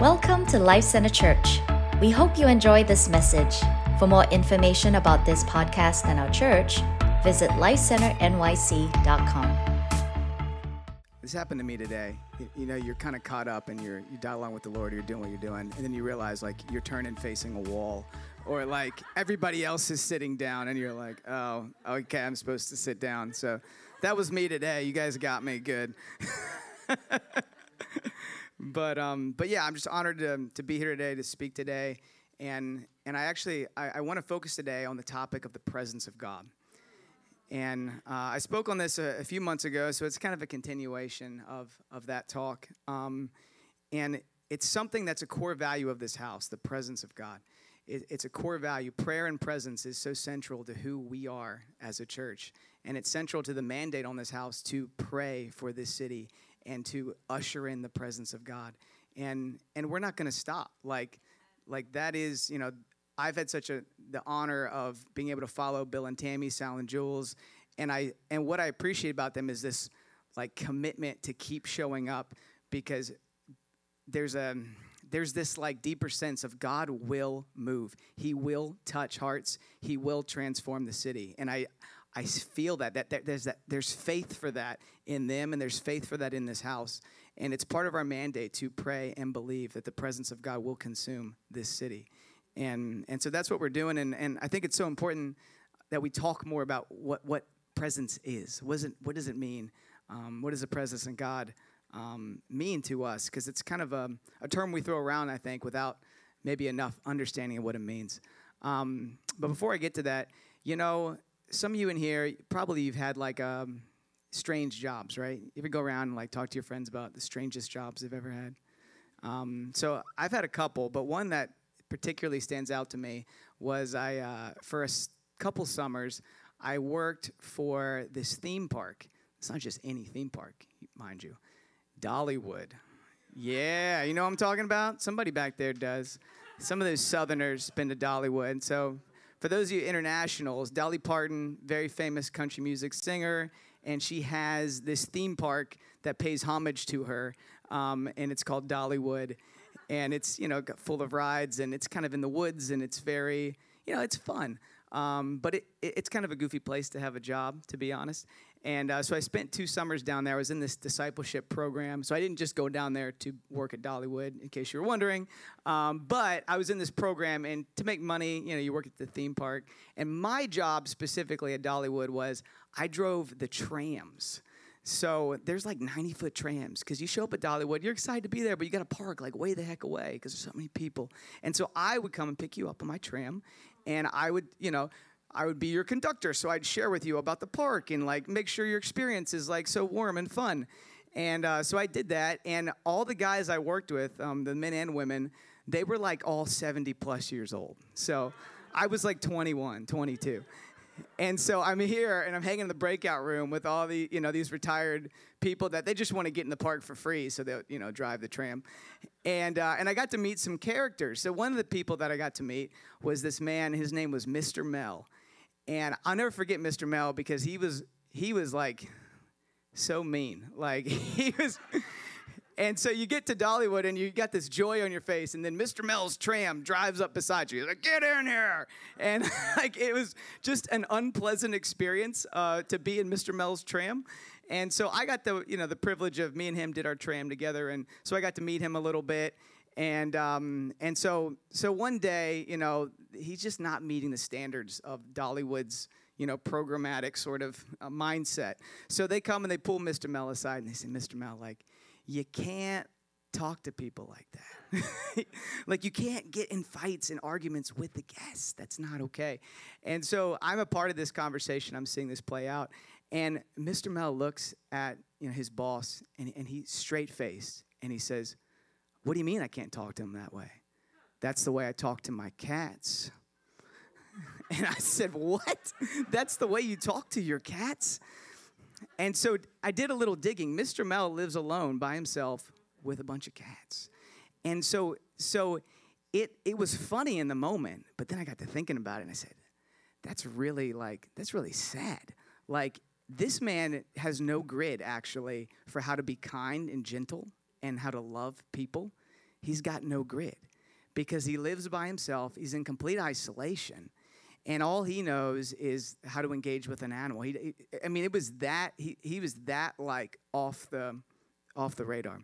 Welcome to Life Center Church. We hope you enjoy this message. For more information about this podcast and our church, visit lifecenternyc.com. This happened to me today. You, know, you're kind of caught up and you're you dialogue with the Lord, you're doing what you're doing, and then you realize like you're turning facing a wall, or like everybody else is sitting down, and you're like, oh, okay, I'm supposed to sit down. So that was me today. You guys got me good. but um, but yeah, I'm just honored to, to be here today to speak today, and and I actually I, I want to focus today on the topic of the presence of God. And uh, I spoke on this a, a, few months ago, so it's kind of a continuation of, of that talk. Um, and it's something that's a core value of this house the presence of God. It, it's a core value. Prayer and presence is so central to who we are as a church. And it's central to the mandate on this house to pray for this city and to usher in the presence of God. And, and we're not going to stop. Like, like that is, you know, I've had such a the honor of being able to follow Bill and Tammy, Sal and Jules, and I and what I appreciate about them is this like commitment to keep showing up because there's a there's this like deeper sense of God will move. He will touch hearts. He will transform the city. And I I feel that that, that there's that there's faith for that in them and there's faith for that in this house. And it's part of our mandate to pray and believe that the presence of God will consume this city. And and so that's what we're doing. And and i think it's so important that we talk more about what what presence is. What does it, what does it mean? Um, what does the presence of god um, mean to us? Because it's kind of a, a, term we throw around i think without maybe enough understanding of what it means. Um, but before i get to that you know some of you in here probably you've had like um, strange jobs right you ever go around and like talk to your friends about the strangest jobs they've ever had um, so i've had a couple but one that particularly stands out to me was I, uh, for a s- couple summers, I worked for this theme park. It's not just any theme park, mind you, Dollywood. Yeah, you know what I'm talking about? Somebody back there does. Some of those Southerners been to Dollywood. So, for those of you internationals, Dolly Parton, very famous country music singer, and she has this theme park that pays homage to her, um, and it's called Dollywood. And it's you know full of rides and it's kind of in the woods and it's very you know it's fun. Um, but it, it, it's kind of a goofy place to have a job to be honest and uh, so i spent two summers down there. I was in this discipleship program. So i didn't just go down there to work at dollywood in case you were wondering. Um, but i was in this program and to make money you know you work at the theme park. And my job specifically at dollywood was i drove the trams. So there's like 90 foot trams. Because you show up at Dollywood, you're excited to be there, but you got to park like way the heck away because there's so many people. And so I would come and pick you up on my tram, and I would, you know, I would be your conductor. So I'd share with you about the park and like make sure your experience is like so warm and fun. And uh, so I did that, and all the guys I worked with, um, the men and women, they were like all 70 plus years old. So I was like 21, 22 and so I'm here and I'm hanging in the breakout room with all the, you know, these retired people that they just want to get in the park for free, so they'll, you know, drive the tram. And uh, and I got to meet some characters. So one of the people that I got to meet was this man. His name was Mr. Mel, and I'll never forget Mr. Mel because he was he was like so mean. Like he was. And so you get to Dollywood and you got this joy on your face, and then Mr. Mel's tram drives up beside you. He's like, "Get in here!" And like it was just an unpleasant experience uh, to be in Mr. Mel's tram. And so I got the you know the privilege of me and him did our tram together, and so I got to meet him a little bit. And um, and so so one day, you know, he's just not meeting the standards of Dollywood's you know, programmatic sort of uh, mindset. So they come and they pull Mr. Mel aside and they say, Mr. Mel, like, you can't talk to people like that. like you can't get in fights and arguments with the guests. That's not okay. And so I'm a part of this conversation. I'm seeing this play out. And Mr. Mel looks at you know his boss and, and he's straight faced and he says, What do you mean I can't talk to him that way? That's the way I talk to my cats. And I said, What? That's the way you talk to your cats? And so I did a little digging. Mr. Mel lives alone by himself with a bunch of cats. And so so it it was funny in the moment, but then I got to thinking about it and I said, that's really like that's really sad. Like this man has no grid actually for how to be kind and gentle and how to love people. he's got no grid because he lives by himself. He's in complete isolation. And all he knows is how to engage with an animal. He, I mean, it was that he, he was that like off the off the radar.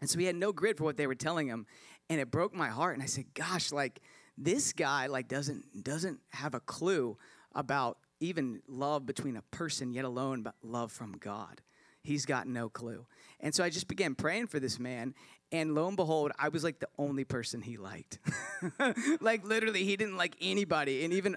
And so he had no grid for what they were telling him. And it broke my heart. And I said, gosh, like this guy like doesn't doesn't have a clue about even love between a person, yet alone but love from God. He's got no clue. And so I just began praying for this man. And lo and behold, I was like the only person he liked. like literally, he didn't like anybody. And even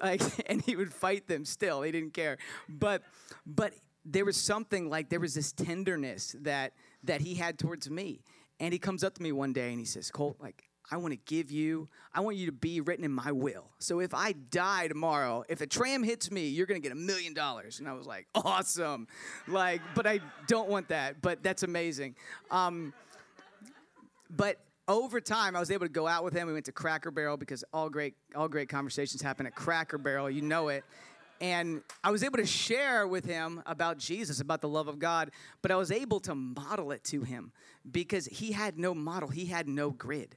like, and he would fight them still. He didn't care. But, but there was something like there was this tenderness that that he had towards me. And he comes up to me one day and he says, Colt, like, I want to give you, I want you to be written in my will. So if I die tomorrow, if a tram hits me, you're going to get a million dollars. And I was like, awesome. Like, but I don't want that, but that's amazing. Um, but over time, I was able to go out with him. We went to Cracker Barrel because all great, all great conversations happen at Cracker Barrel. You know it. And I was able to share with him about Jesus, about the love of God, but I was able to model it to him because he had no model, he had no grid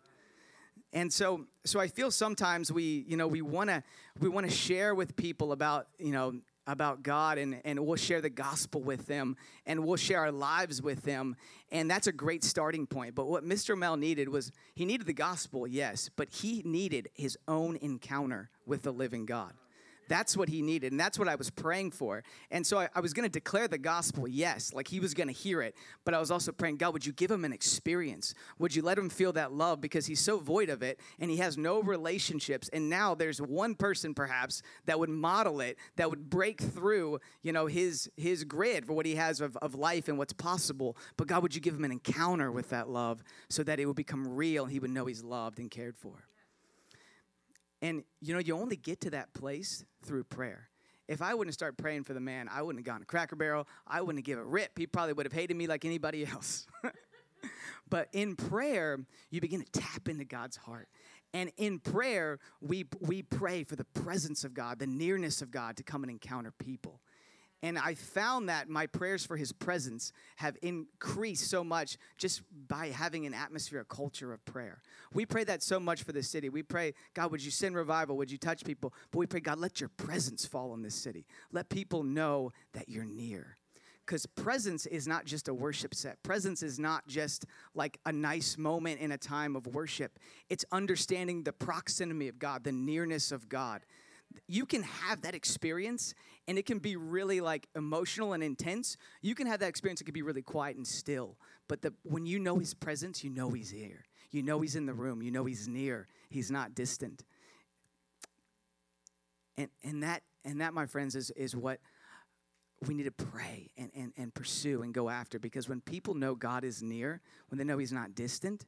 and so so i feel sometimes we you know we want to we want to share with people about you know about god and and we'll share the gospel with them and we'll share our lives with them. And that's a great starting point. But what mr mel needed was he needed the gospel yes but he needed his own encounter with the living god that's what he needed. And that's what I was praying for. And so I, I was going to declare the gospel, yes, like he was going to hear it. But I was also praying, God, would you give him an experience? Would you let him feel that love? Because he's so void of it and he has no relationships. And now there's one person perhaps that would model it, that would break through, you know, his, his grid for what he has of, of life and what's possible. But God, would you give him an encounter with that love so that it would become real and he would know he's loved and cared for? And you know, you only get to that place through prayer. If I wouldn't start praying for the man, I wouldn't have gone to Cracker Barrel. I wouldn't have given a rip. He probably would have hated me like anybody else. but in prayer, you begin to tap into God's heart. And in prayer, we, we pray for the presence of God, the nearness of God to come and encounter people. And I found that my prayers for his presence have increased so much just by having an atmosphere, a culture of prayer. We pray that so much for the city. We pray, God, would you send revival? Would you touch people? But we pray, God, let your presence fall in this city. Let people know that you're near. Because presence is not just a worship set. Presence is not just like a nice moment in a time of worship. It's understanding the proximity of God, the nearness of God you can have that experience and it can be really like emotional and intense. You can have that experience, it can be really quiet and still. But the, when you know his presence, you know he's here. You know he's in the room. You know he's near. He's not distant. And, and that and that, my friends, is, is what we need to pray and, and, and pursue and go after because when people know God is near, when they know He's not distant,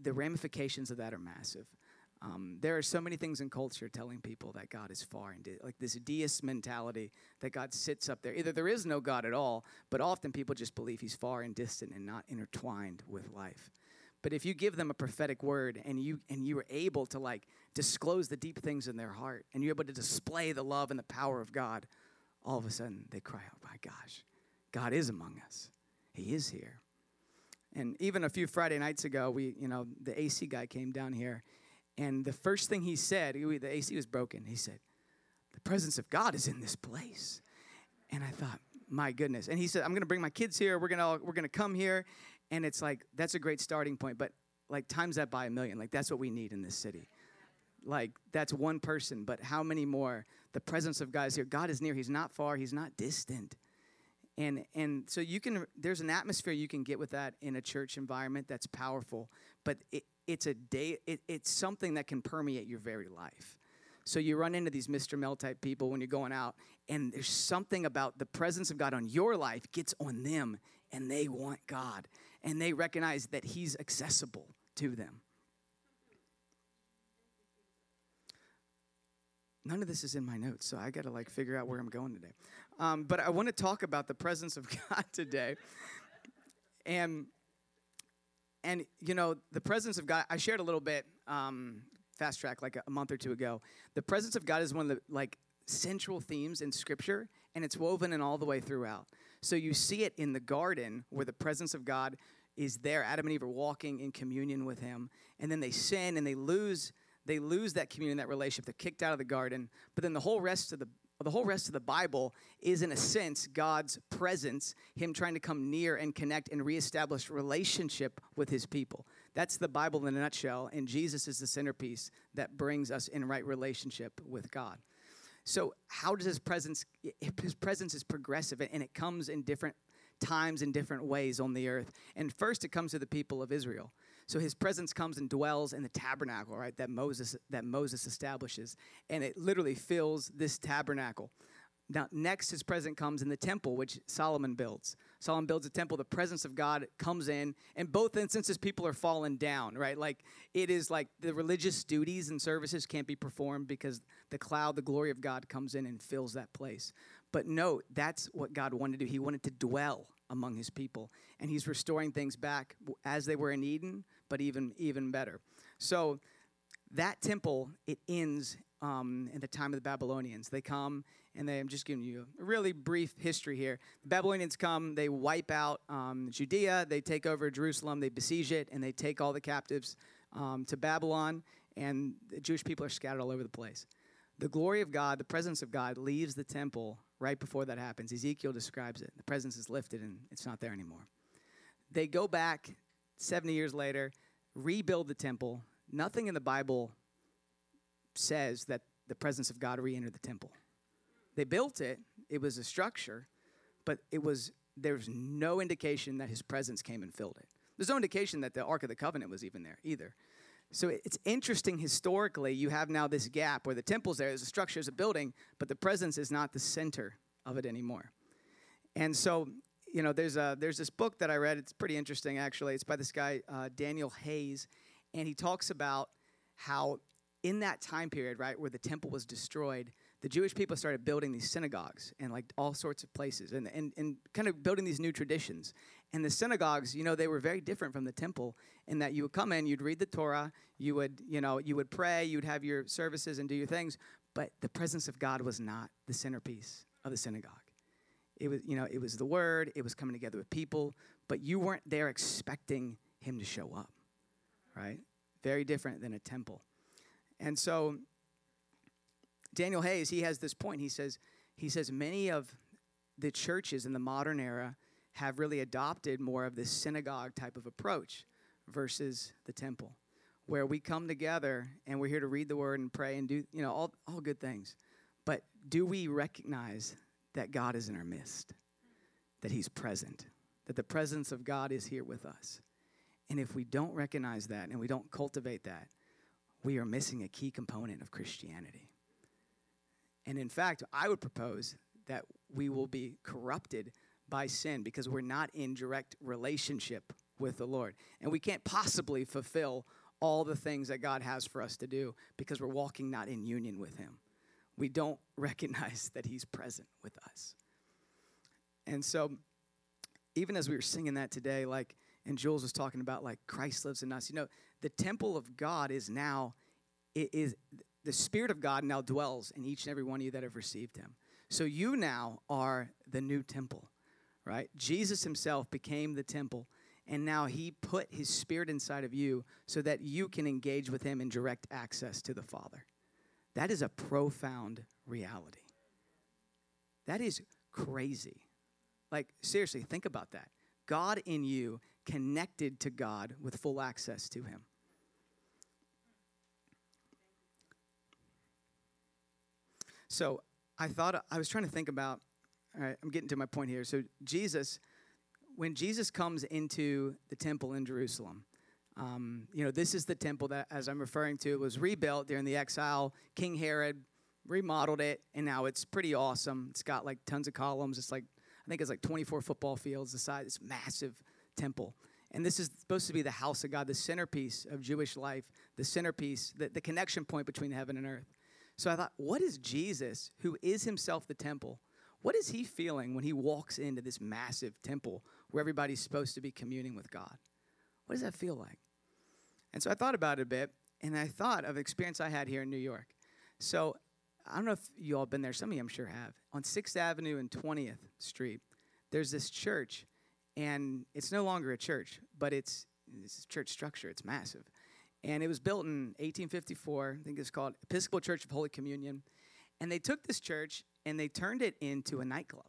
the ramifications of that are massive. Um, there are so many things in culture telling people that God is far and like this deist mentality that God sits up there. Either there is no God at all, but often people just believe He's far and distant and not intertwined with life. But if you give them a prophetic word and you and you are able to like disclose the deep things in their heart and you're able to display the love and the power of God, all of a sudden they cry out, "My gosh, God is among us. He is here." And even a few Friday nights ago, we, you know, the AC guy came down here and the first thing he said, the AC was broken. He said, The presence of God is in this place. And I thought, my goodness. And he said, I'm going to bring my kids here. We're going to we're going to come here. And it's like, that's a great starting point. But like, times that by a million. Like, that's what we need in this city. Like, that's one person. But how many more? The presence of God is here. God is near. He's not far. He's not distant. And, and so you can there's an atmosphere you can get with that in a church environment that's powerful but it, it's a day it, it's something that can permeate your very life. So you run into these mr mel type people when you're going out and there's something about the presence of god on your life gets on them and they want god and they recognize that he's accessible to them. None of this is in my notes so i gotta like figure out where i'm going today. Um, but i want to talk about the presence of god today. And and you know the presence of god i shared a little bit um, fast track like a, month or two ago the presence of god is one of the like central themes in scripture and it's woven in all the way throughout so you see it in the garden where the presence of god is there. Adam and Eve are walking in communion with him, and then they sin and they lose they lose that communion, that relationship. They're kicked out of the garden. But then the whole rest of the the whole rest of the Bible is, in a sense, God's presence, Him trying to come near and connect and reestablish relationship with His people. That's the Bible in a nutshell, and Jesus is the centerpiece that brings us in right relationship with God. So, how does His presence? His presence is progressive, and it comes in different times and different ways on the earth. And first, it comes to the people of Israel. So his presence comes and dwells in the tabernacle, right? That Moses that Moses establishes, and it literally fills this tabernacle. Now, next, his presence comes in the temple, which Solomon builds. Solomon builds a temple. The presence of God comes in. In both instances, people are fallen down, right? Like it is like the religious duties and services can't be performed because the cloud, the glory of God, comes in and fills that place. But note, that's what God wanted to do. He wanted to dwell among his people. And he's restoring things back as they were in Eden, but even, even better. So that temple, it ends um, in the time of the Babylonians. They come and they, I'm just giving you a really brief history here. The Babylonians come, they wipe out um, Judea, they take over Jerusalem, they besiege it, and they take all the captives um, to Babylon, and the Jewish people are scattered all over the place. The glory of God, the presence of God, leaves the temple right before that happens. Ezekiel describes it. The presence is lifted and it's not there anymore. They go back 70 years later, rebuild the temple. Nothing in the Bible says that the presence of God re entered the temple. They built it, it was a structure, but it was there's no indication that his presence came and filled it. There's no indication that the Ark of the Covenant was even there either. So it's interesting historically, you have now this gap where the temple's there, there's a structure, there's a building, but the presence is not the center of it anymore. And so, you know, there's, a, there's this book that I read, it's pretty interesting actually. It's by this guy, uh, Daniel Hays, and he talks about how in that time period, right, where the temple was destroyed, the Jewish people started building these synagogues and like all sorts of places and, and, and kind of building these new traditions. And the synagogues, you know, they were very different from the temple in that you would come in, you'd read the Torah, you would, you know, you would pray, you'd have your services and do your things, but the presence of God was not the centerpiece of the synagogue. It was, you know, it was the word, it was coming together with people, but you weren't there expecting him to show up, right? Very different than a temple. And so Daniel Hays, he has this point. He says, he says many of the churches in the modern era have really adopted more of this synagogue type of approach versus the temple, where we come together and we're here to read the word and pray and do, you know, all, all good things. But do we recognize that God is in our midst, that He's present, that the presence of God is here with us? And if we don't recognize that and we don't cultivate that, we are missing a key component of Christianity. And in fact, I would propose that we will be corrupted by sin because we're not in direct relationship with the Lord. And we can't possibly fulfill all the things that God has for us to do because we're walking not in union with Him. We don't recognize that He's present with us. And so, even as we were singing that today, like, and Jules was talking about, like, Christ lives in us, you know, the temple of God is now, it is the Spirit of God now dwells in each and every one of you that have received Him. So you now are the new temple, right? Jesus Himself became the temple, and now He put His Spirit inside of you so that you can engage with Him in direct access to the Father. That is a profound reality. That is crazy. Like, seriously, think about that. God in you connected to God with full access to Him. So I thought, I was trying to think about, all right, I'm getting to my point here. So Jesus, when Jesus comes into the temple in Jerusalem, um, you know, this is the temple that, as I'm referring to, was rebuilt during the exile. King Herod remodeled it, and now it's pretty awesome. It's got like tons of columns. It's like, I think it's like 24 football fields, the size, this massive temple. And this is supposed to be the house of God, the centerpiece of Jewish life, the centerpiece, the, the connection point between heaven and earth. So I thought, what is Jesus, who is himself the temple, what is he feeling when he walks into this massive temple where everybody's supposed to be communing with God? What does that feel like? And so I thought about it a bit, and I thought of experience I had here in New York. So I don't know if you all been there. Some of you, I'm sure, have. On 6th Avenue and 20th Street, there's this church, and it's no longer a church, but it's, it's church structure. It's massive, and it was built in 1854. I think it's called Episcopal Church of Holy Communion, and they took this church and they turned it into a nightclub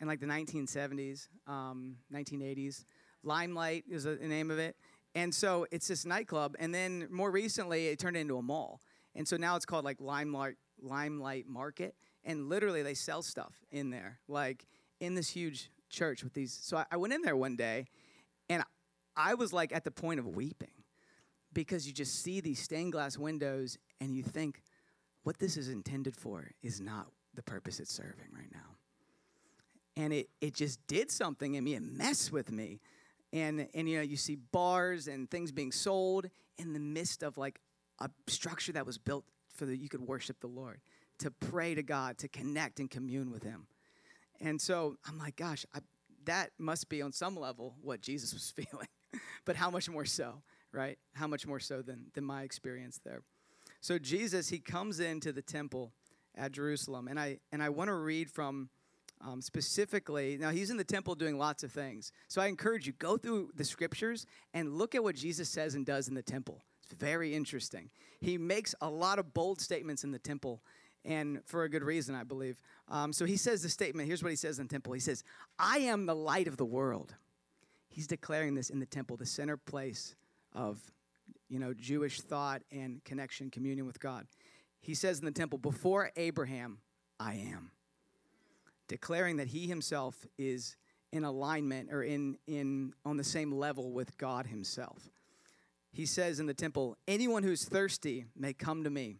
in like the 1970s, um, 1980s. Limelight is the name of it. And so it's this nightclub. And then more recently, it turned into a mall. And so now it's called like Limelight, Limelight Market. And literally, they sell stuff in there, like in this huge church with these. So I, I went in there one day, and I was like at the point of weeping because you just see these stained glass windows, and you think, what this is intended for is not the purpose it's serving right now. And it, it just did something in me. It messed with me and and you know you see bars and things being sold in the midst of like a structure that was built for that you could worship the Lord, to pray to God, to connect and commune with Him. And so I'm like, gosh, I, that must be on some level what Jesus was feeling, but how much more so, right? How much more so than than my experience there. So Jesus, he comes into the temple at Jerusalem, and I and I want to read from um, specifically, now he's in the temple doing lots of things. So I encourage you, go through the scriptures and look at what Jesus says and does in the temple. It's very interesting. He makes a lot of bold statements in the temple, and for a good reason, I believe. Um, so he says the statement here's what he says in the temple He says, I am the light of the world. He's declaring this in the temple, the center place of you know Jewish thought and connection, communion with God. He says in the temple, Before Abraham, I am declaring that he himself is in alignment or in, in on the same level with God himself. He says in the temple, anyone who's thirsty may come to me.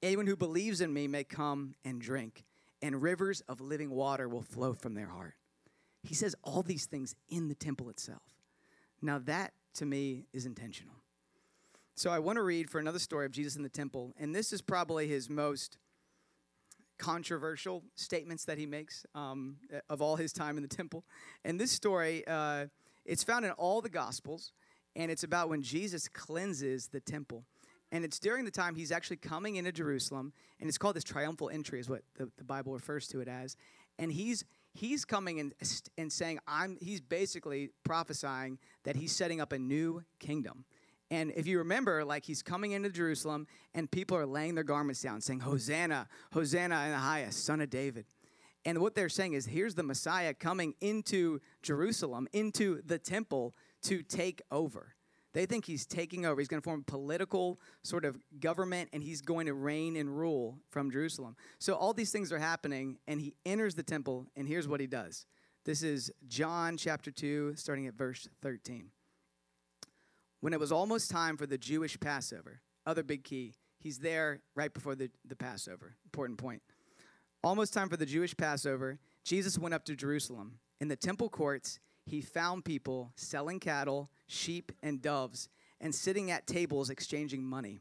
Anyone who believes in me may come and drink, and rivers of living water will flow from their heart. He says all these things in the temple itself. Now, that to me is intentional. So, I want to read for another story of Jesus in the temple, and this is probably his most controversial statements that he makes um, of all his time in the temple. And this story, uh, it's found in all the Gospels, and it's about when Jesus cleanses the temple. And it's during the time he's actually coming into Jerusalem, and it's called this triumphal entry, is what the, the Bible refers to it as. And he's he's coming and, and saying, I'm he's basically prophesying that he's setting up a new kingdom. And if you remember, like he's coming into Jerusalem and people are laying their garments down, saying, Hosanna, Hosanna in the highest, son of David. And what they're saying is, here's the Messiah coming into Jerusalem, into the temple to take over. They think he's taking over. He's going to form political sort of government and he's going to reign and rule from Jerusalem. So all these things are happening and he enters the temple and here's what he does. This is John chapter 2, starting at verse 13. When it was almost time for the Jewish Passover, other big key, he's there right before the, the Passover. Important point. Almost time for the Jewish Passover, Jesus went up to Jerusalem. In the temple courts, he found people selling cattle, sheep, and doves, and sitting at tables exchanging money.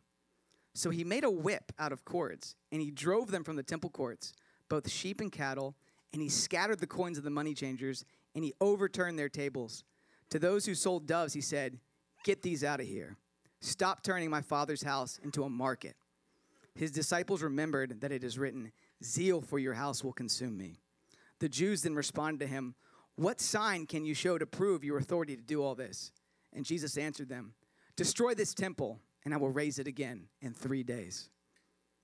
So he made a whip out of cords, and he drove them from the temple courts, both sheep and cattle, and he scattered the coins of the money changers, and he overturned their tables. To those who sold doves, he said, Get these out of here. Stop turning my father's house into a market. His disciples remembered that it is written, Zeal for your house will consume me. The Jews then responded to him, What sign can you show to prove your authority to do all this? And Jesus answered them, Destroy this temple, and I will raise it again in three days.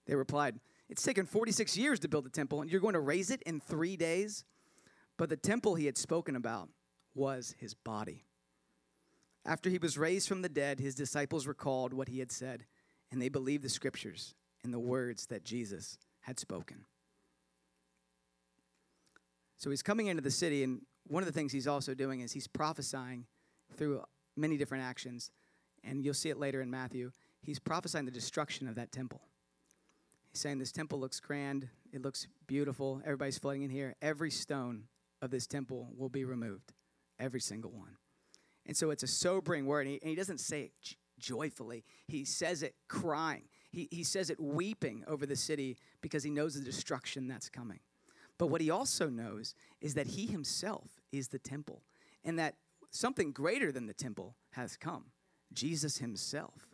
They replied, It's taken 46 years to build the temple, and you're going to raise it in three days? But the temple he had spoken about was his body. After he was raised from the dead, his disciples recalled what he had said, and they believed the scriptures and the words that Jesus had spoken. So he's coming into the city, and one of the things he's also doing is he's prophesying through many different actions, and you'll see it later in Matthew. He's prophesying the destruction of that temple. He's saying this temple looks grand, it looks beautiful, everybody's flooding in here. Every stone of this temple will be removed, every single one. And so it's a sobering word. And he, and he doesn't say it joyfully, he says it crying. He, he says it weeping over the city because he knows the destruction that's coming. But what he also knows is that he himself is the temple and that something greater than the temple has come Jesus himself,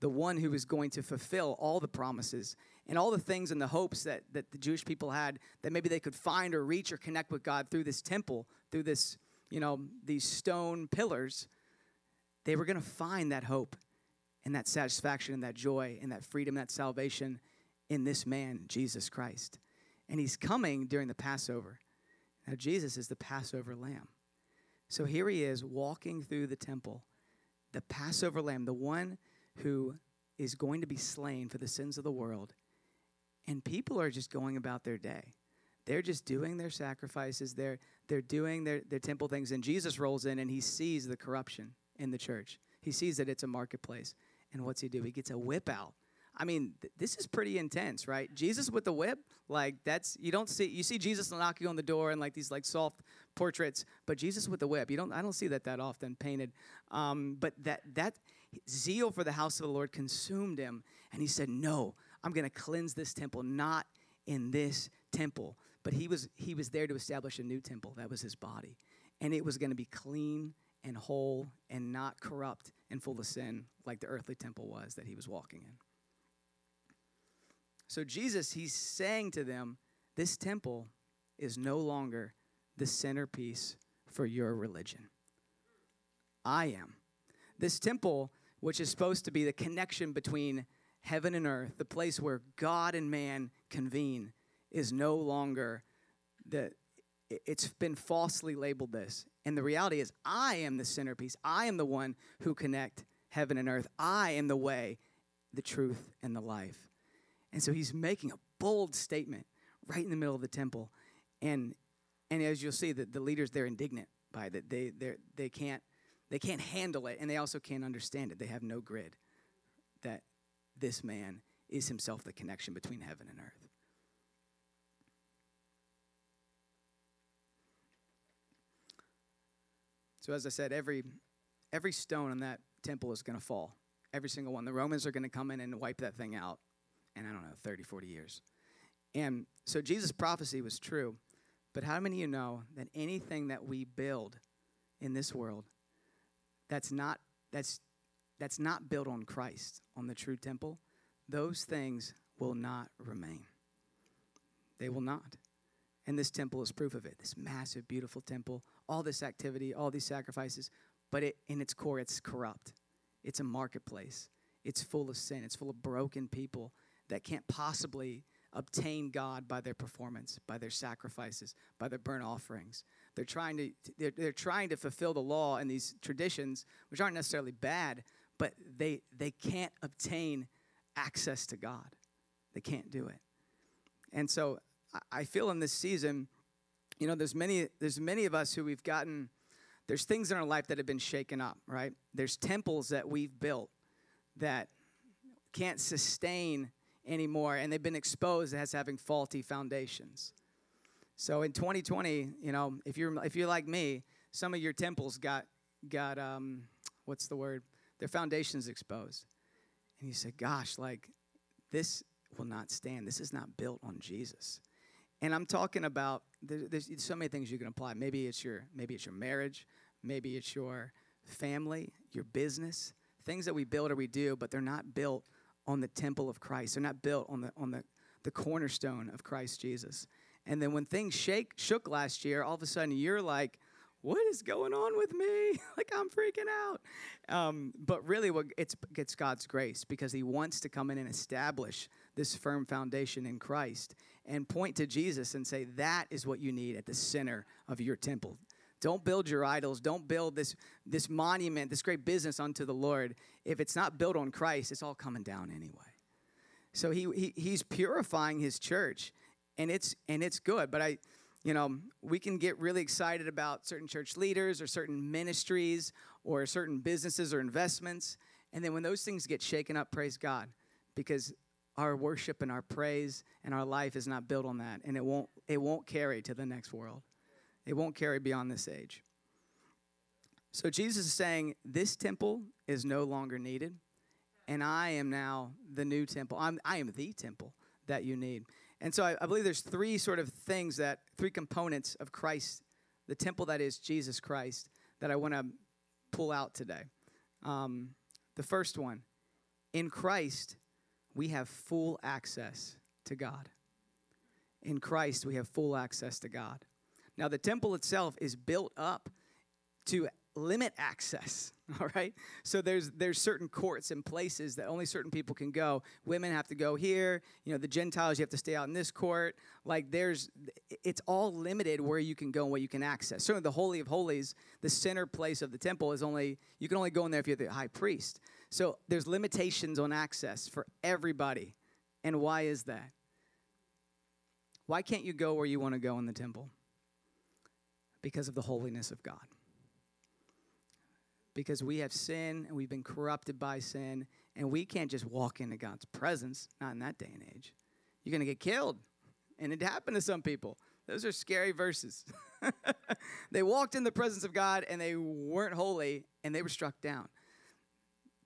the one who is going to fulfill all the promises and all the things and the hopes that, that the Jewish people had that maybe they could find or reach or connect with God through this temple, through this you know, these stone pillars, they were going to find that hope and that satisfaction and that joy and that freedom, that salvation in this man, Jesus Christ. And he's coming during the Passover. Now, Jesus is the Passover lamb. So here he is walking through the temple, the Passover lamb, the one who is going to be slain for the sins of the world. And people are just going about their day. They're just doing their sacrifices, they're, they're doing their, their temple things. And Jesus rolls in and he sees the corruption in the church. He sees that it's a marketplace. And what's he do? He gets a whip out I mean, th- this is pretty intense, right? Jesus with the whip, like that's you don't see you see Jesus knocking on the door and like these like soft portraits, but Jesus with the whip, you don't I don't see that that often painted. Um, but that that zeal for the house of the Lord consumed him, and he said, "No, I'm going to cleanse this temple, not in this temple." But he was he was there to establish a new temple. That was his body, and it was going to be clean and whole and not corrupt and full of sin like the earthly temple was that he was walking in. So Jesus, he's saying to them, this temple is no longer the centerpiece for your religion. I am. This temple, which is supposed to be the connection between heaven and earth, the place where God and man convene, is no longer the it's been falsely labeled this. And the reality is I am the centerpiece. I am the one who connect heaven and earth. I am the way, the truth and the life. And so he's making a bold statement right in the middle of the temple. And, and as you'll see, the, the leaders, they're indignant by that. they They, they can't, they can't handle it, and they also can't understand it. They have no grid that this man is himself the connection between heaven and earth. So as I said, every every stone in that temple is going to fall. Every single one. The Romans are going to come in and wipe that thing out and I don't know, 30, 40 years. And so Jesus' prophecy was true. But how many of you know that anything that we build in this world that's not that's that's not built on Christ, on the true temple, those things will not remain. They will not. And this temple is proof of it. This massive, beautiful temple, all this activity, all these sacrifices, but it, in its core, it's corrupt. It's a marketplace. It's full of sin. It's full of broken people that can't possibly obtain God by their performance, by their sacrifices, by their burnt offerings. They're trying to they're, they're trying to fulfill the law and these traditions, which aren't necessarily bad, but they they can't obtain access to God. They can't do it. And so I feel in this season, you know, there's many there's many of us who we've gotten there's things in our life that have been shaken up, right? There's temples that we've built that can't sustain anymore, and they've been exposed as having faulty foundations. So in 2020, you know, if you're if you're like me, some of your temples got got um, what's the word? Their foundations exposed, and you say, "Gosh, like this will not stand. This is not built on Jesus." And I'm talking about there's so many things you can apply. Maybe it's your maybe it's your marriage, maybe it's your family, your business, things that we build or we do, but they're not built on the temple of Christ. They're not built on the on the, the cornerstone of Christ Jesus. And then when things shake shook last year, all of a sudden you're like, what is going on with me? like I'm freaking out. Um, but really, what it's it's God's grace because He wants to come in and establish this firm foundation in Christ and point to Jesus and say that is what you need at the center of your temple. Don't build your idols. Don't build this, this monument, this great business unto the Lord. If it's not built on Christ, it's all coming down anyway. So he, he he's purifying his church, and it's and it's good. But I, you know, we can get really excited about certain church leaders or certain ministries or certain businesses or investments, and then when those things get shaken up, praise God, because our worship and our praise and our life is not built on that, and it won't it won't carry to the next world. It won't carry beyond this age. So Jesus is saying, This temple is no longer needed, and I am now the new temple. I'm, I am the temple that you need. And so I, I believe there's three sort of things that, three components of Christ, the temple that is Jesus Christ, that I want to pull out today. Um, the first one, in Christ, we have full access to God. In Christ, we have full access to God. Now, the temple itself is built up to limit access all right? So there's there's certain courts and places that only certain people can go. Women have to go here you know the gentiles you have to stay out in this court. Like there's it's all limited where you can go and what you can access. Certainly the holy of holies the center place of the temple is only you can only go in there if you're the high priest so there's limitations on access for everybody and why is that why can't you go where you want to go in the temple because of the holiness of god because we have sin and we've been corrupted by sin, and we can't just walk into God's presence, not in that day and age. You're going to get killed. And it happened to some people. Those are scary verses. they walked in the presence of God and they weren't holy and they were struck down.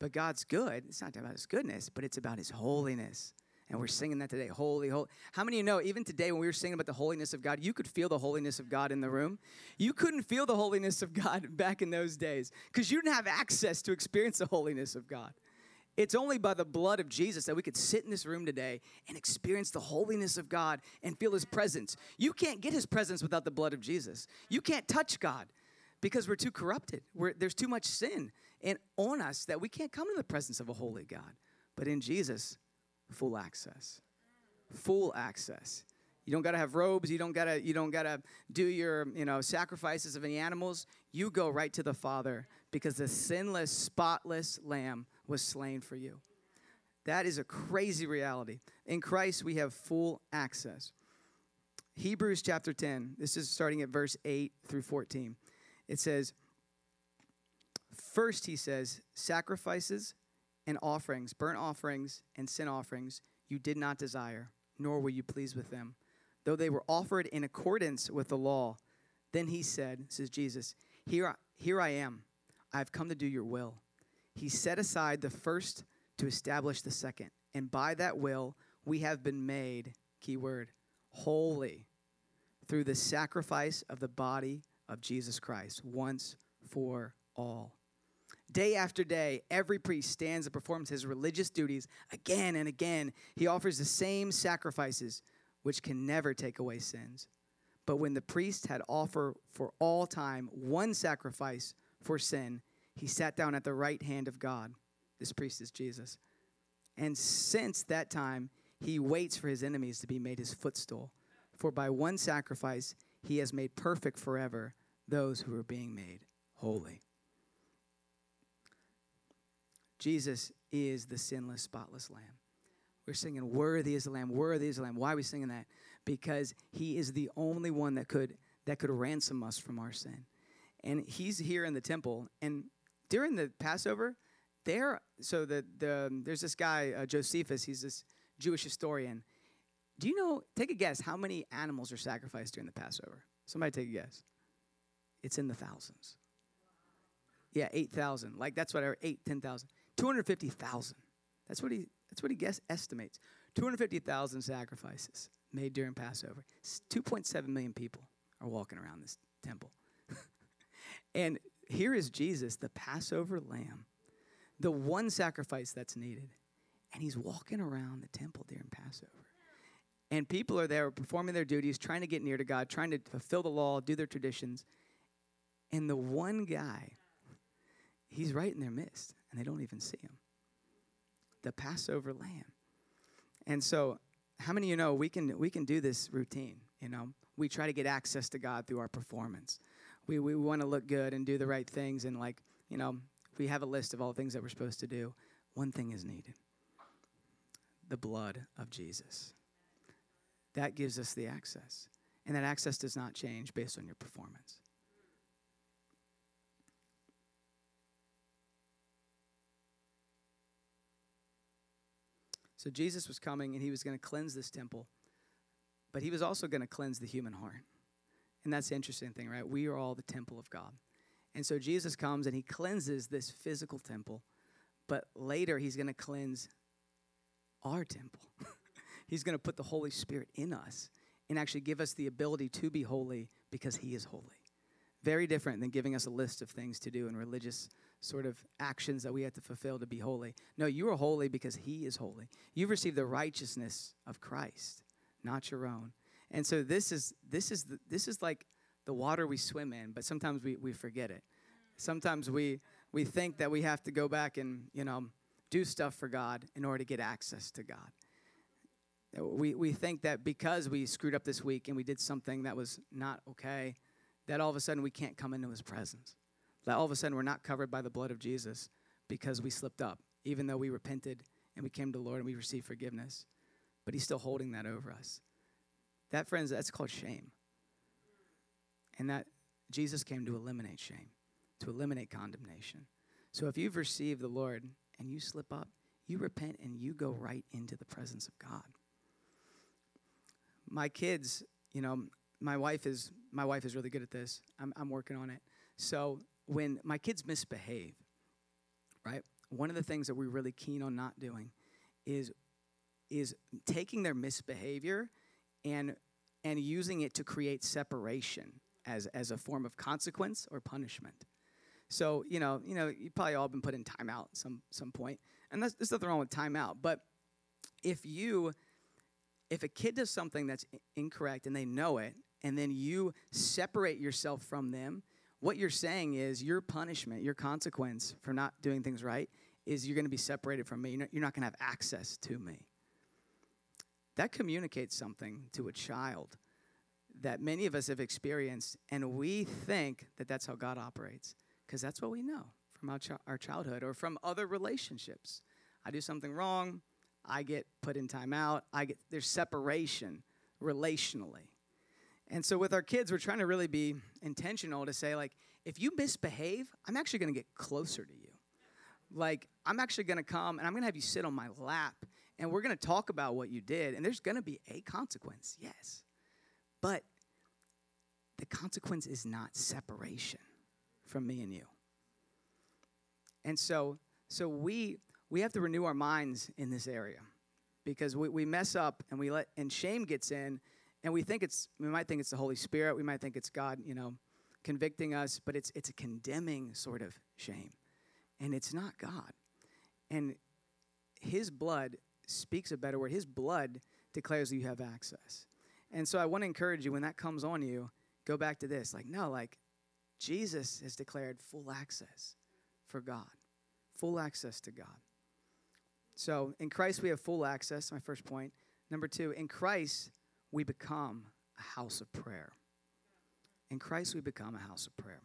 But God's good. It's not about his goodness, but it's about his holiness. And we're singing that today. Holy, holy. How many of you know, even today when we were singing about the holiness of God, you could feel the holiness of God in the room? You couldn't feel the holiness of God back in those days because you didn't have access to experience the holiness of God. It's only by the blood of Jesus that we could sit in this room today and experience the holiness of God and feel His presence. You can't get His presence without the blood of Jesus. You can't touch God because we're too corrupted. We're, there's too much sin and on us that we can't come to the presence of a holy God. But in Jesus, full access. Full access. You don't got to have robes. You don't got to you don't got to do your, you know, sacrifices of any animals. You go right to the Father because the sinless, spotless lamb was slain for you. That is a crazy reality. In Christ we have full access. Hebrews chapter 10. This is starting at verse 8 through 14. It says, First, he says, sacrifices and offerings, burnt offerings and sin offerings, you did not desire, nor were you pleased with them, though they were offered in accordance with the law. Then he said, says Jesus, Here, here I am. I have come to do your will. He set aside the first to establish the second. And by that will, we have been made, key word, holy through the sacrifice of the body of Jesus Christ once for all. Day after day, every priest stands and performs his religious duties again and again. He offers the same sacrifices, which can never take away sins. But when the priest had offered for all time one sacrifice for sin, he sat down at the right hand of God. This priest is Jesus. And since that time, he waits for his enemies to be made his footstool. For by one sacrifice, he has made perfect forever those who are being made holy. Jesus is the sinless, spotless Lamb. We're singing, Worthy is the Lamb, worthy is the Lamb. Why are we singing that? Because he is the only one that could that could ransom us from our sin. And he's here in the temple. And during the Passover, there so the, the there's this guy, uh, Josephus, he's this Jewish historian. Do you know, take a guess, how many animals are sacrificed during the Passover? Somebody take a guess. It's in the thousands. Yeah, 8,000. Like that's what, 8, 10,000. 250,000. That's what he that's what he guess estimates. 250,000 sacrifices made during Passover. 2.7 million people are walking around this temple. and here is Jesus, the Passover lamb, the one sacrifice that's needed. And he's walking around the temple during Passover. And people are there performing their duties, trying to get near to God, trying to fulfill the law, do their traditions. And the one guy, he's right in their midst and they don't even see him. The Passover lamb. And so, how many of you know we can we can do this routine, you know? We try to get access to God through our performance. We we want to look good and do the right things and like, you know, we have a list of all the things that we're supposed to do. One thing is needed. The blood of Jesus. That gives us the access. And that access does not change based on your performance. So Jesus was coming and he was going to cleanse this temple, but he was also going to cleanse the human heart. And that's the interesting thing, right? We are all the temple of God. And so Jesus comes and he cleanses this physical temple, but later he's going to cleanse our temple. he's going to put the Holy Spirit in us and actually give us the ability to be holy because he is holy. Very different than giving us a list of things to do in religious sort of actions that we have to fulfill to be holy. No, you are holy because He is holy. You've received the righteousness of Christ, not your own. And so this is this is the, this is like the water we swim in, but sometimes we, we forget it. sometimes we we think that we have to go back and you know do stuff for God in order to get access to God. We we think that because we screwed up this week and we did something that was not okay, that all of a sudden we can't come into His presence. That all of a sudden we're not covered by the blood of Jesus because we slipped up, even though we repented and we came to the Lord and we received forgiveness. But He's still holding that over us. That, friends, that's called shame. And that Jesus came to eliminate shame, to eliminate condemnation. So if you've received the Lord and you slip up, you repent and you go right into the presence of God. My kids, you know, my wife is my wife is really good at this. I'm, I'm working on it. So when my kids misbehave, right? One of the things that we're really keen on not doing is is taking their misbehavior and and using it to create separation as as a form of consequence or punishment. So you know, you know, you probably all been put in timeout some some point, and that's, there's nothing wrong with timeout. But if you if a kid does something that's incorrect and they know it, and then you separate yourself from them, what you're saying is your punishment, your consequence for not doing things right is you're going to be separated from me. You're not, not going to have access to me. That communicates something to a child that many of us have experienced, and we think that that's how God operates because that's what we know from our, ch- our childhood or from other relationships. I do something wrong, I get put in timeout, I get there's separation relationally. And so with our kids, we're trying to really be intentional to say, like, if you misbehave, I'm actually to get closer to you. Like, I'm actually to come and I'm to have you sit on my lap and we're to talk about what you did. And there's to be a consequence, yes. But the consequence is not separation from me and you. And so, so we we have to renew our minds in this area because we, we mess up and we let and shame gets in and we think it's we might think it's the Holy Spirit, we might think it's God, you know, convicting us, but it's it's a condemning sort of shame. And it's not God. And his blood speaks a better word. His blood declares that you have access. And so I want to encourage you when that comes on you, go back to this. Like, no, like Jesus has declared full access for God, full access to God. So in Christ, we have full access, my first point. Number two, in Christ, we become a house of prayer. In Christ, we become a house of prayer.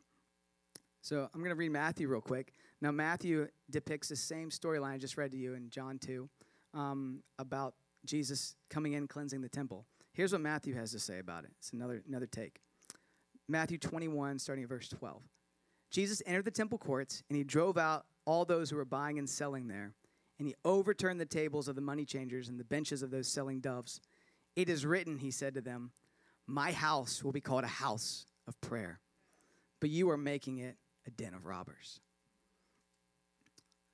So I'm going to read Matthew real quick. Now, Matthew depicts the same storyline I just read to you in John 2 um, about Jesus coming in, cleansing the temple. Here's what Matthew has to say about it. It's another, another take. Matthew 21, starting at verse 12. Jesus entered the temple courts, and he drove out all those who were buying and selling there. And he overturned the tables of the money changers and the benches of those selling doves. It is written, he said to them, My house will be called a house of prayer, but you are making it a den of robbers.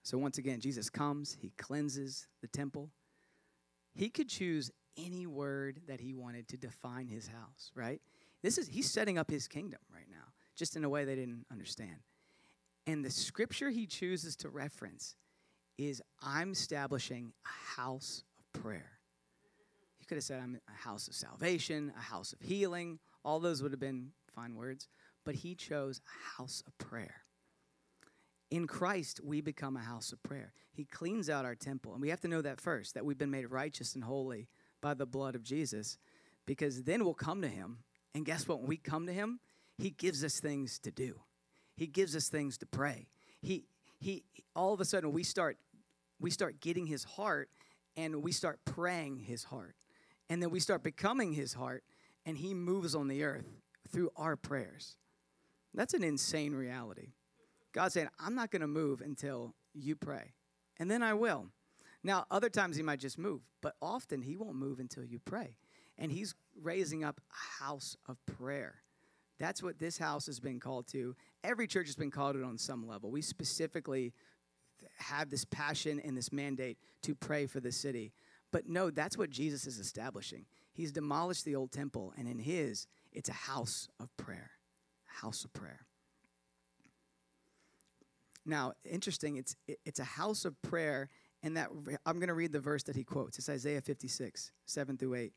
So once again, Jesus comes, he cleanses the temple. He could choose any word that he wanted to define his house, right? This is he's setting up his kingdom right now, just in a way they didn't understand. And the scripture he chooses to reference is I'm establishing a house of prayer. Could have said I'm a house of salvation, a house of healing. All those would have been fine words, but he chose a house of prayer. In Christ, we become a house of prayer. He cleans out our temple. And we have to know that first, that we've been made righteous and holy by the blood of Jesus, because then we'll come to Him. And guess what? When we come to Him, He gives us things to do, He gives us things to pray. He, he, all of a sudden, we start, we start getting His heart and we start praying His heart. And then we start becoming His heart, and He moves on the earth through our prayers. That's an insane reality. God saying, I'm not going to move until you pray. And then I will. Now, other times he might just move, but often he won't move until you pray. And he's raising up a house of prayer. That's what this house has been called to. Every church has been called it on some level. We specifically have this passion and this mandate to pray for the city. But no, that's what Jesus is establishing. He's demolished the old temple, and in his, it's a house of prayer. A house of prayer. Now, interesting, it's, it's a house of prayer, and that I'm going to read the verse that he quotes. It's Isaiah 56, 7 through 8.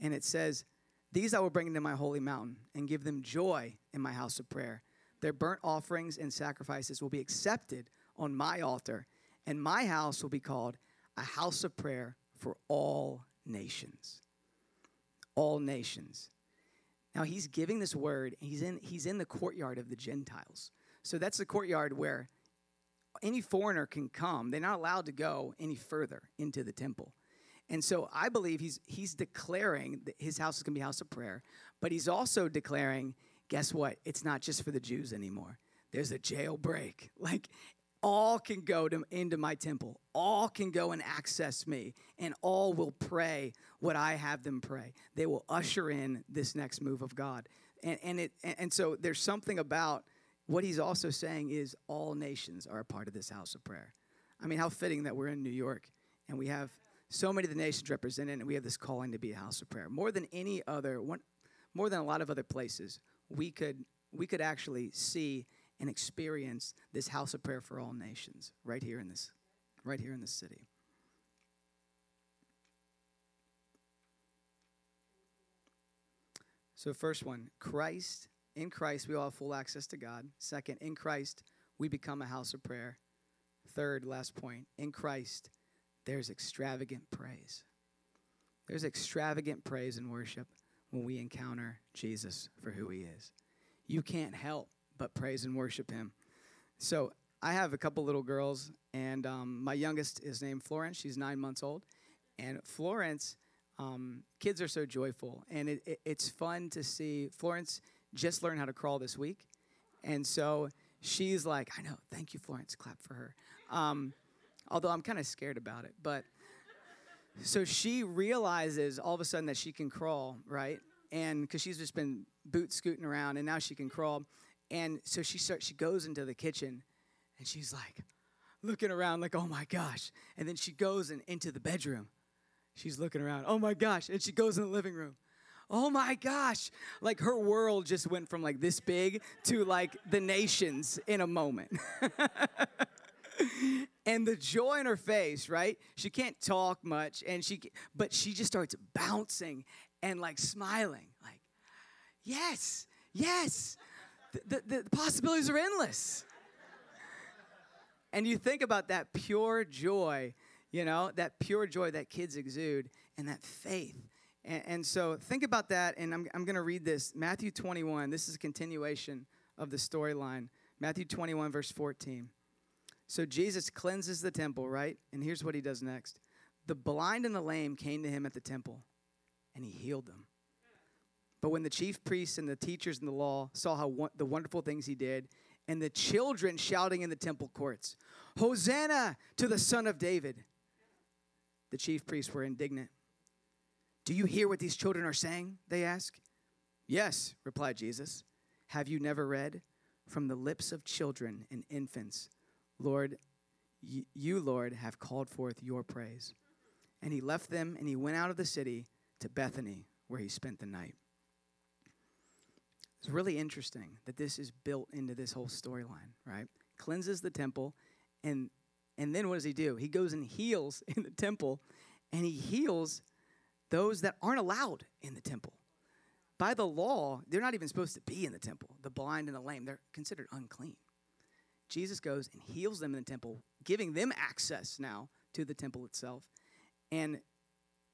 And it says, These I will bring into my holy mountain and give them joy in my house of prayer. Their burnt offerings and sacrifices will be accepted on my altar, and my house will be called a house of prayer for all nations. All nations. Now he's giving this word, he's in, he's in the courtyard of the Gentiles. So that's the courtyard where any foreigner can come. They're not allowed to go any further into the temple. And so I believe he's he's declaring that his house is going to be a house of prayer, but he's also declaring, guess what? It's not just for the Jews anymore. There's a jailbreak. Like all can go to, into my temple. All can go and access me, and all will pray what I have them pray. They will usher in this next move of God. And, and, it, and so there's something about what he's also saying is all nations are a part of this house of prayer. I mean, how fitting that we're in New York and we have so many of the nations represented, and we have this calling to be a house of prayer. More than any other, one, more than a lot of other places, we could we could actually see and experience this house of prayer for all nations right here in this right here in this city. So first one, Christ, in Christ we all have full access to God. Second, in Christ we become a house of prayer. Third, last point, in Christ there's extravagant praise. There's extravagant praise and worship when we encounter Jesus for who he is. You can't help but praise and worship him. So I have a couple little girls, and um, my youngest is named Florence. She's nine months old. And Florence, um, kids are so joyful, and it, it, it's fun to see Florence just learn how to crawl this week. And so she's like, I know, thank you, Florence, clap for her. Um, although I'm kind of scared about it. But so she realizes all of a sudden that she can crawl, right? And because she's just been boot scooting around, and now she can crawl. And so she starts, she goes into the kitchen and she's like looking around like, oh my gosh. And then she goes and into the bedroom. She's looking around, oh my gosh. And she goes in the living room. Oh my gosh. Like her world just went from like this big to like the nations in a moment. and the joy in her face, right? She can't talk much and she but she just starts bouncing and like smiling like yes, yes the, the, the possibilities are endless. and you think about that pure joy, you know, that pure joy that kids exude and that faith. And, and so think about that, and I'm, I'm going to read this Matthew 21. This is a continuation of the storyline. Matthew 21, verse 14. So Jesus cleanses the temple, right? And here's what he does next the blind and the lame came to him at the temple, and he healed them. But when the chief priests and the teachers in the law saw how the wonderful things he did, and the children shouting in the temple courts, Hosanna to the Son of David, the chief priests were indignant. Do you hear what these children are saying? They ask. Yes, replied Jesus. Have you never read? From the lips of children and infants, Lord, you, Lord, have called forth your praise. And he left them and he went out of the city to Bethany, where he spent the night. It's really interesting that this is built into this whole storyline, right? Cleanses the temple, and and then what does he do? He goes and heals in the temple, and he heals those that aren't allowed in the temple. By the law, they're not even supposed to be in the temple. The blind and the lame, they're considered unclean. Jesus goes and heals them in the temple, giving them access now to the temple itself. And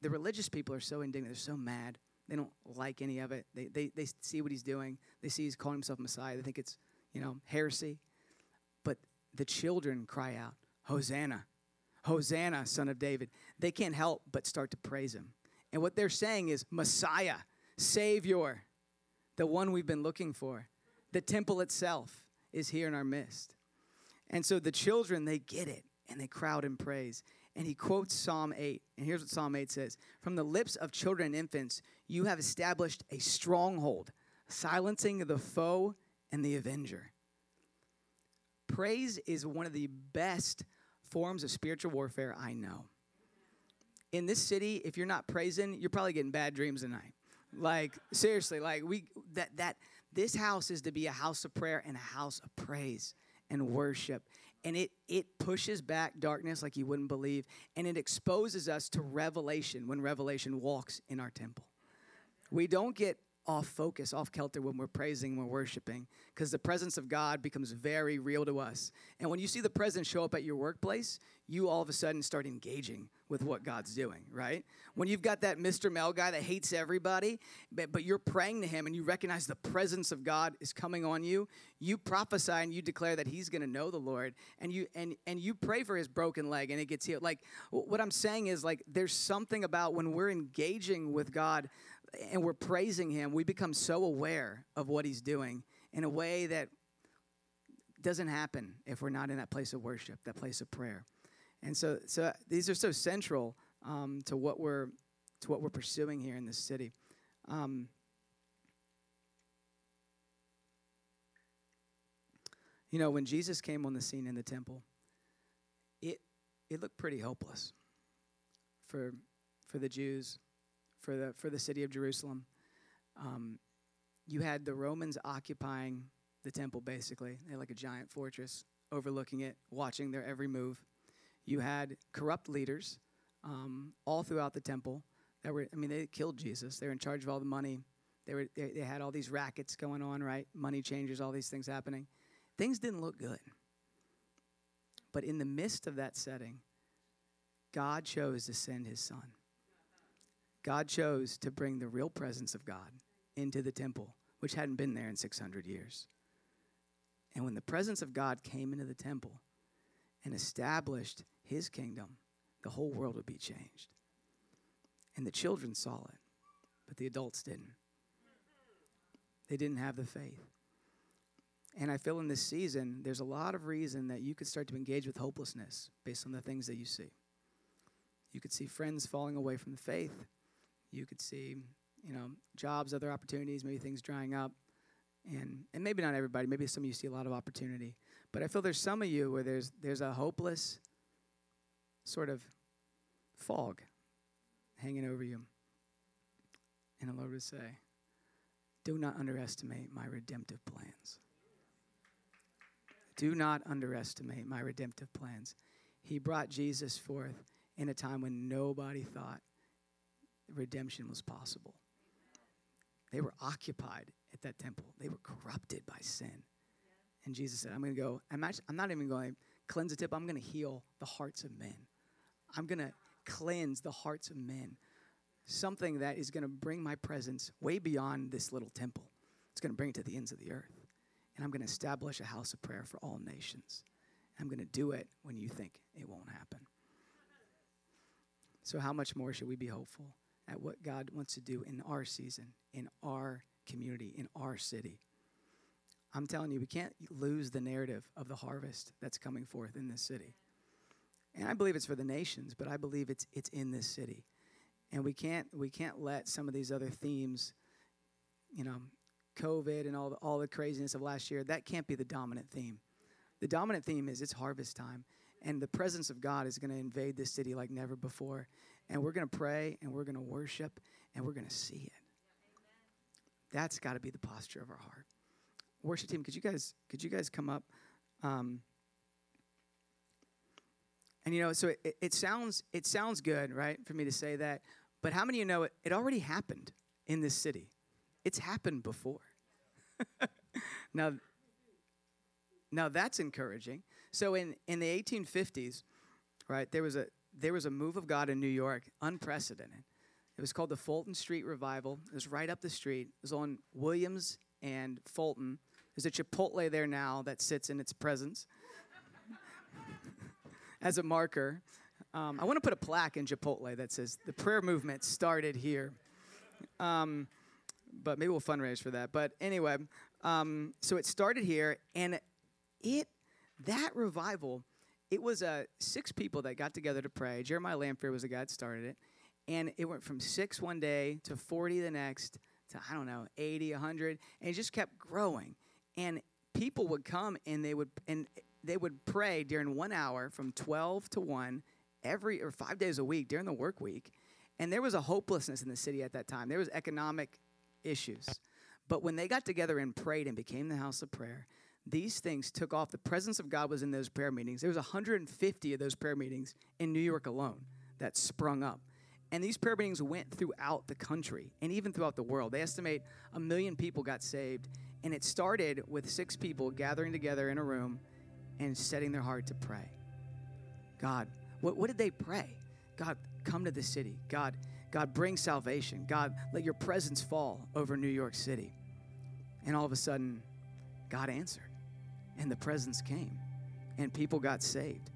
the religious people are so indignant, they're so mad. They don't like any of it. They, they, they see what he's doing. They see he's calling himself Messiah. They think it's, you know, heresy. But the children cry out, Hosanna, Hosanna, son of David. They can't help but start to praise him. And what they're saying is, Messiah, Savior, the one we've been looking for. The temple itself is here in our midst. And so the children, they get it and they crowd in praise and he quotes Psalm 8. And here's what Psalm 8 says From the lips of children and infants, you have established a stronghold, silencing the foe and the avenger. Praise is one of the best forms of spiritual warfare I know. In this city, if you're not praising, you're probably getting bad dreams tonight. Like seriously, like we that that this house is to be a house of prayer and a house of praise and worship and it it pushes back darkness like you wouldn't believe and it exposes us to revelation when revelation walks in our temple. We don't get off focus, off kilter when we're praising, when we're worshiping, because the presence of God becomes very real to us. And when you see the presence show up at your workplace, you all of a sudden start engaging with what God's doing, right? When you've got that Mr. Mel guy that hates everybody, but, but you're praying to him and you recognize the presence of God is coming on you, you prophesy and you declare that he's going to know the Lord and you and and you pray for his broken leg and it gets healed. Like what I'm saying is like there's something about when we're engaging with God and we're praising him, we become so aware of what he's doing in a way that doesn't happen if we're not in that place of worship, that place of prayer. And so, so these are so central um, to what we're to what we're pursuing here in this city. Um, you know, when Jesus came on the scene in the temple, it it looked pretty hopeless for for the Jews, for the for the city of Jerusalem. Um, you had the Romans occupying the temple basically. They had like a giant fortress overlooking it, watching their every move. You had corrupt leaders um, all throughout the temple that were, I mean, they killed Jesus. They were in charge of all the money. They, were, they, they had all these rackets going on, right? Money changers, all these things happening. Things didn't look good. But in the midst of that setting, God chose to send his son. God chose to bring the real presence of God into the temple, which hadn't been there in 600 years. And when the presence of God came into the temple and established his kingdom, the whole world would be changed. And the children saw it, but the adults didn't. They didn't have the faith. And I feel in this season, there's a lot of reason that you could start to engage with hopelessness based on the things that you see. You could see friends falling away from the faith. You could see, you know, jobs, other opportunities, maybe things drying up. And, and maybe not everybody, maybe some of you see a lot of opportunity. But I feel there's some of you where there's, there's a hopeless sort of fog hanging over you. And the Lord would say, Do not underestimate my redemptive plans. Do not underestimate my redemptive plans. He brought Jesus forth in a time when nobody thought redemption was possible. They were occupied at that temple, they were corrupted by sin. And Jesus said, I'm going to go, I'm, actually, I'm not even going to cleanse the tip, I'm going to heal the hearts of men. I'm going to cleanse the hearts of men. Something that is going to bring my presence way beyond this little temple. It's going to bring it to the ends of the earth. And I'm going to establish a house of prayer for all nations. I'm going to do it when you think it won't happen. So, how much more should we be hopeful at what God wants to do in our season, in our community, in our city? I'm telling you, we can't lose the narrative of the harvest that's coming forth in this city. And I believe it's for the nations, but I believe it's it's in this city. And we can't we can't let some of these other themes, you know, COVID and all the, all the craziness of last year, that can't be the dominant theme. The dominant theme is it's harvest time and the presence of God is going to invade this city like never before. And we're going to pray and we're going to worship and we're going to see it. That's got to be the posture of our heart. Worship team, could you guys could you guys come up? Um, and you know, so it, it sounds it sounds good, right, for me to say that. But how many of you know it, it already happened in this city? It's happened before. now, now that's encouraging. So in, in the 1850s, right, there was a there was a move of God in New York, unprecedented. It was called the Fulton Street Revival. It was right up the street. It was on Williams and Fulton. There's a Chipotle there now that sits in its presence as a marker. Um, I want to put a plaque in Chipotle that says the prayer movement started here. Um, but maybe we'll fundraise for that. But anyway, um, so it started here, and it that revival, it was uh, six people that got together to pray. Jeremiah Lanphier was the guy that started it, and it went from six one day to forty the next to I don't know 80, 100, and it just kept growing. And people would come and they would and they would pray during one hour from 12 to 1 every or five days a week during the work week. And there was a hopelessness in the city at that time. There was economic issues. But when they got together and prayed and became the house of prayer these things took off the presence of god was in those prayer meetings there was 150 of those prayer meetings in new york alone that sprung up And these prayer meetings went throughout the country and even throughout the world. They estimate a million people got saved. And it started with six people gathering together in a room and setting their heart to pray. God, what, what did they pray? God, come to the city. God, God, bring salvation. God, let your presence fall over New York City. And all of a sudden, God answered, and the presence came, and people got saved.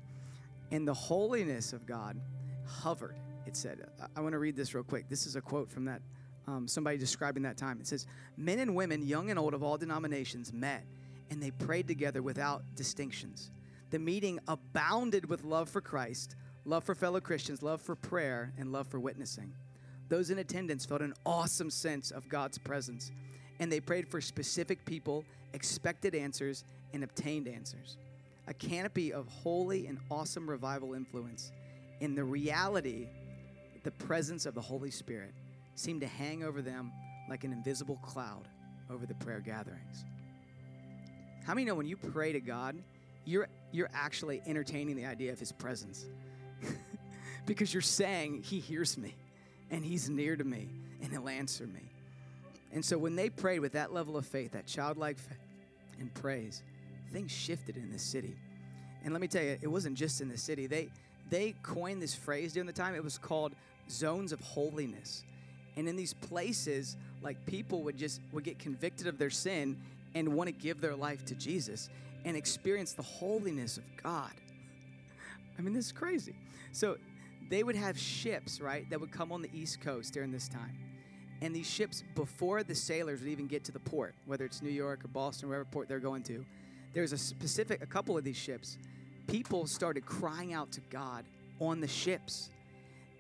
And the holiness of God hovered, it said. I, I want to read this real quick. This is a quote from that, um, somebody describing that time. It says, Men and women, young and old of all denominations, met, and they prayed together without distinctions. The meeting abounded with love for Christ, love for fellow Christians, love for prayer, and love for witnessing. Those in attendance felt an awesome sense of God's presence, and they prayed for specific people, expected answers, and obtained answers. A canopy of holy and awesome revival influence in the reality, the presence of the Holy Spirit seemed to hang over them like an invisible cloud over the prayer gatherings. How many know when you pray to God, you're, you're actually entertaining the idea of His presence? because you're saying, He hears me and He's near to me and He'll answer me. And so when they prayed with that level of faith, that childlike faith and praise, things shifted in the city. And let me tell you, it wasn't just in the city. They they coined this phrase during the time. It was called zones of holiness. And in these places, like people would just would get convicted of their sin and want to give their life to Jesus and experience the holiness of God. I mean, this is crazy. So they would have ships, right, that would come on the East Coast during this time. And these ships, before the sailors would even get to the port, whether it's New York or Boston, wherever port they're going to, there's a specific, a couple of these ships, people started crying out to God on the ships,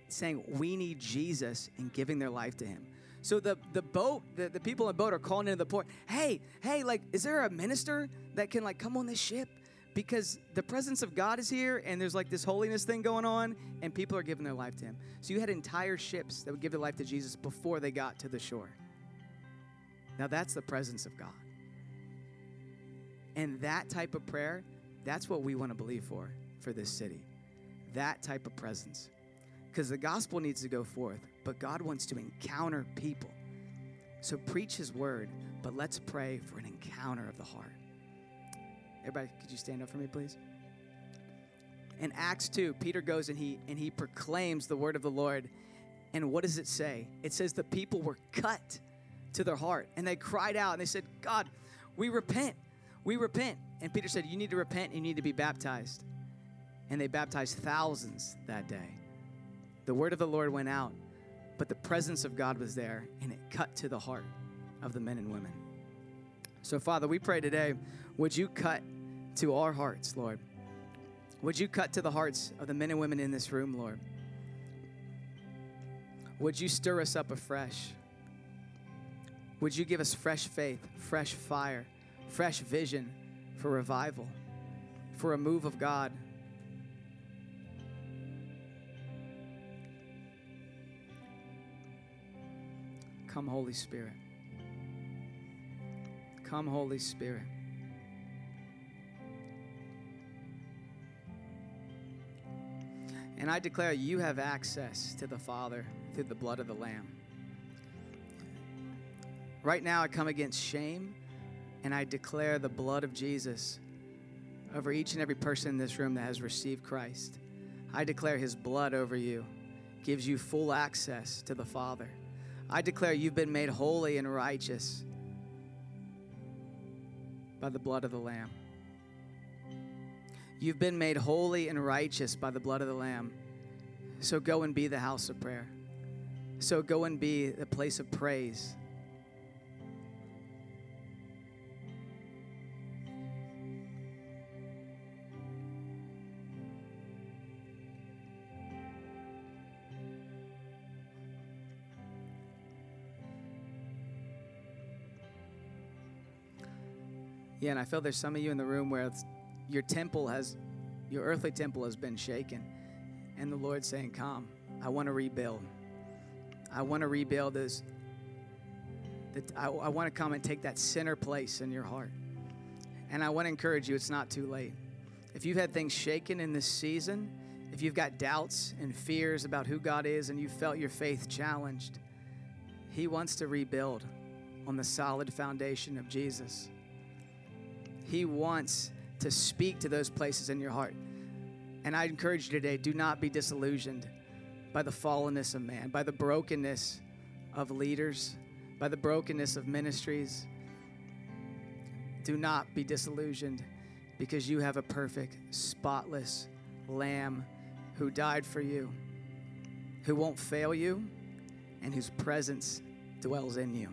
saying, We need Jesus, and giving their life to Him. So the, the boat, the, the people on the boat are calling into the port, hey, hey, like, is there a minister that can like come on this ship? Because the presence of God is here and there's like this holiness thing going on and people are giving their life to him. So you had entire ships that would give their life to Jesus before they got to the shore. Now that's the presence of God. And that type of prayer, that's what we want to believe for for this city. That type of presence. Because the gospel needs to go forth, but God wants to encounter people. So preach his word, but let's pray for an encounter of the heart. Everybody, could you stand up for me, please? In Acts 2, Peter goes and he and he proclaims the word of the Lord. And what does it say? It says the people were cut to their heart and they cried out and they said, God, we repent. We repent. And Peter said, You need to repent, you need to be baptized. And they baptized thousands that day. The word of the Lord went out, but the presence of God was there and it cut to the heart of the men and women. So, Father, we pray today, would you cut to our hearts, Lord. Would you cut to the hearts of the men and women in this room, Lord? Would you stir us up afresh? Would you give us fresh faith, fresh fire, fresh vision for revival, for a move of God? Come, Holy Spirit. Come, Holy Spirit. And I declare you have access to the Father through the blood of the Lamb. Right now, I come against shame and I declare the blood of Jesus over each and every person in this room that has received Christ. I declare his blood over you gives you full access to the Father. I declare you've been made holy and righteous by the blood of the Lamb. You've been made holy and righteous by the blood of the Lamb. So go and be the house of prayer. So go and be the place of praise. Yeah, and I feel there's some of you in the room where your temple has, your earthly temple has been shaken. And the Lord's saying, Come, I want to rebuild. I want to rebuild this. I, I want to come and take that center place in your heart. And I want to encourage you, it's not too late. If you've had things shaken in this season, if you've got doubts and fears about who God is and you felt your faith challenged, He wants to rebuild on the solid foundation of Jesus. He wants to speak to those places in your heart. And I encourage you today do not be disillusioned by the fallenness of man, by the brokenness of leaders, by the brokenness of ministries. Do not be disillusioned because you have a perfect, spotless lamb who died for you, who won't fail you, and whose presence dwells in you.